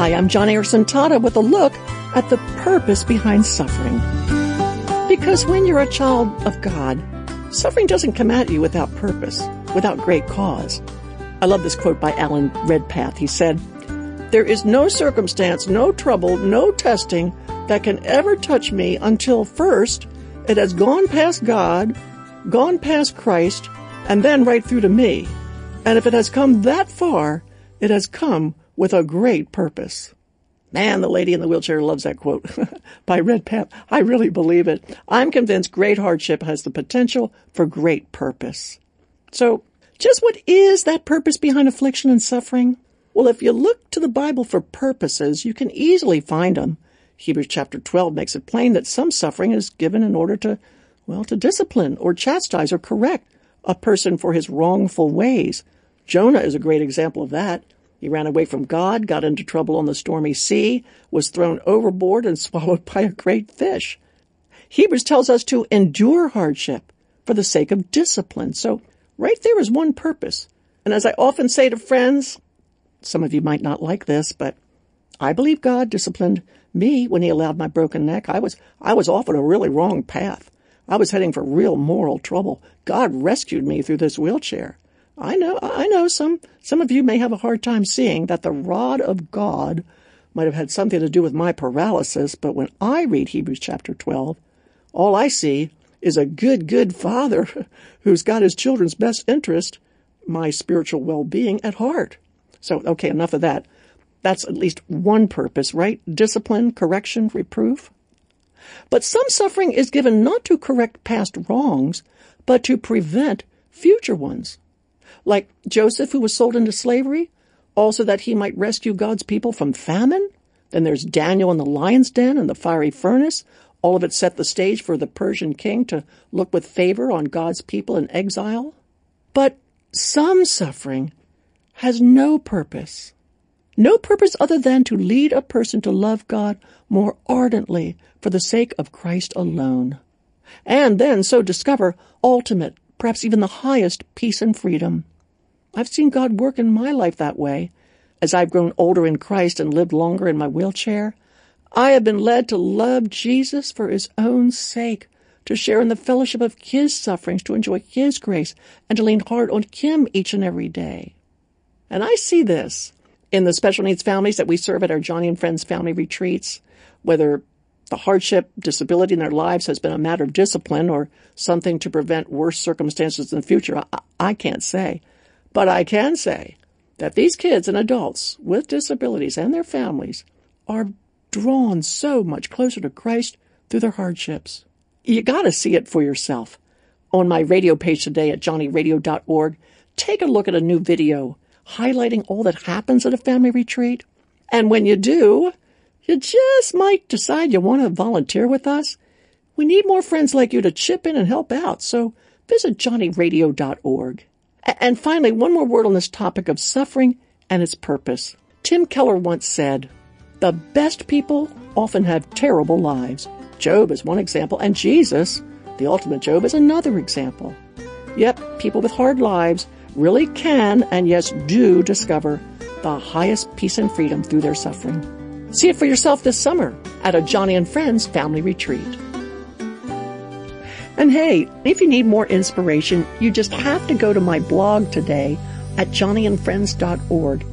Hi, I'm Joni Eareckson Tada with a look at the purpose behind suffering. Because when you're a child of God, suffering doesn't come at you without purpose, without great cause. I love this quote by Alan Redpath. He said, There is no circumstance, no trouble, no testing that can ever touch me until first it has gone past God, gone past Christ, and then right through to me. And if it has come that far, it has come with a great purpose. Man, the lady in the wheelchair loves that quote by Redpath. I really believe it. I'm convinced great hardship has the potential for great purpose. So, just what is that purpose behind affliction and suffering? Well, if you look to the Bible for purposes, you can easily find them. Hebrews chapter 12 makes it plain that some suffering is given in order to, well, to discipline or chastise or correct a person for his wrongful ways. Jonah is a great example of that. He ran away from God, got into trouble on the stormy sea, was thrown overboard and swallowed by a great fish. Hebrews tells us to endure hardship for the sake of discipline. So right there is one purpose. And as I often say to friends, some of you might not like this, but I believe God disciplined me when he allowed my broken neck. I was, I was off on a really wrong path. I was heading for real moral trouble. God rescued me through this wheelchair. I know, I know some, some of you may have a hard time seeing that the rod of God might have had something to do with my paralysis, but when I read Hebrews chapter 12, all I see is a good, good father who's got his children's best interest, my spiritual well-being at heart. So, okay, enough of that. That's at least one purpose, right? Discipline, correction, reproof. But some suffering is given not to correct past wrongs, but to prevent future ones like Joseph who was sold into slavery, also that he might rescue God's people from famine. Then there's Daniel in the lion's den and the fiery furnace. All of it set the stage for the Persian king to look with favor on God's people in exile. But some suffering has no purpose. No purpose other than to lead a person to love God more ardently for the sake of Christ alone. And then so discover ultimate, perhaps even the highest peace and freedom. I've seen God work in my life that way. As I've grown older in Christ and lived longer in my wheelchair, I have been led to love Jesus for his own sake, to share in the fellowship of his sufferings, to enjoy his grace, and to lean hard on him each and every day. And I see this in the special needs families that we serve at our Joni and Friends family retreats, whether the hardship, disability in their lives has been a matter of discipline or something to prevent worse circumstances in the future, I, I can't say. But I can say that these kids and adults with disabilities and their families are drawn so much closer to Christ through their hardships. You gotta see it for yourself. On my radio page today at joniradio.org, take a look at a new video highlighting all that happens at a family retreat. And when you do, you just might decide you want to volunteer with us. We need more friends like you to chip in and help out, so visit joniradio.org. And finally, one more word on this topic of suffering and its purpose. Tim Keller once said, the best people often have terrible lives. Job is one example, and Jesus, the ultimate Job, is another example. Yep, people with hard lives really can and yes do discover the highest peace and freedom through their suffering. See it for yourself this summer at a Joni and Friends family retreat. And hey, if you need more inspiration, you just have to go to my blog today at joniandfriends.org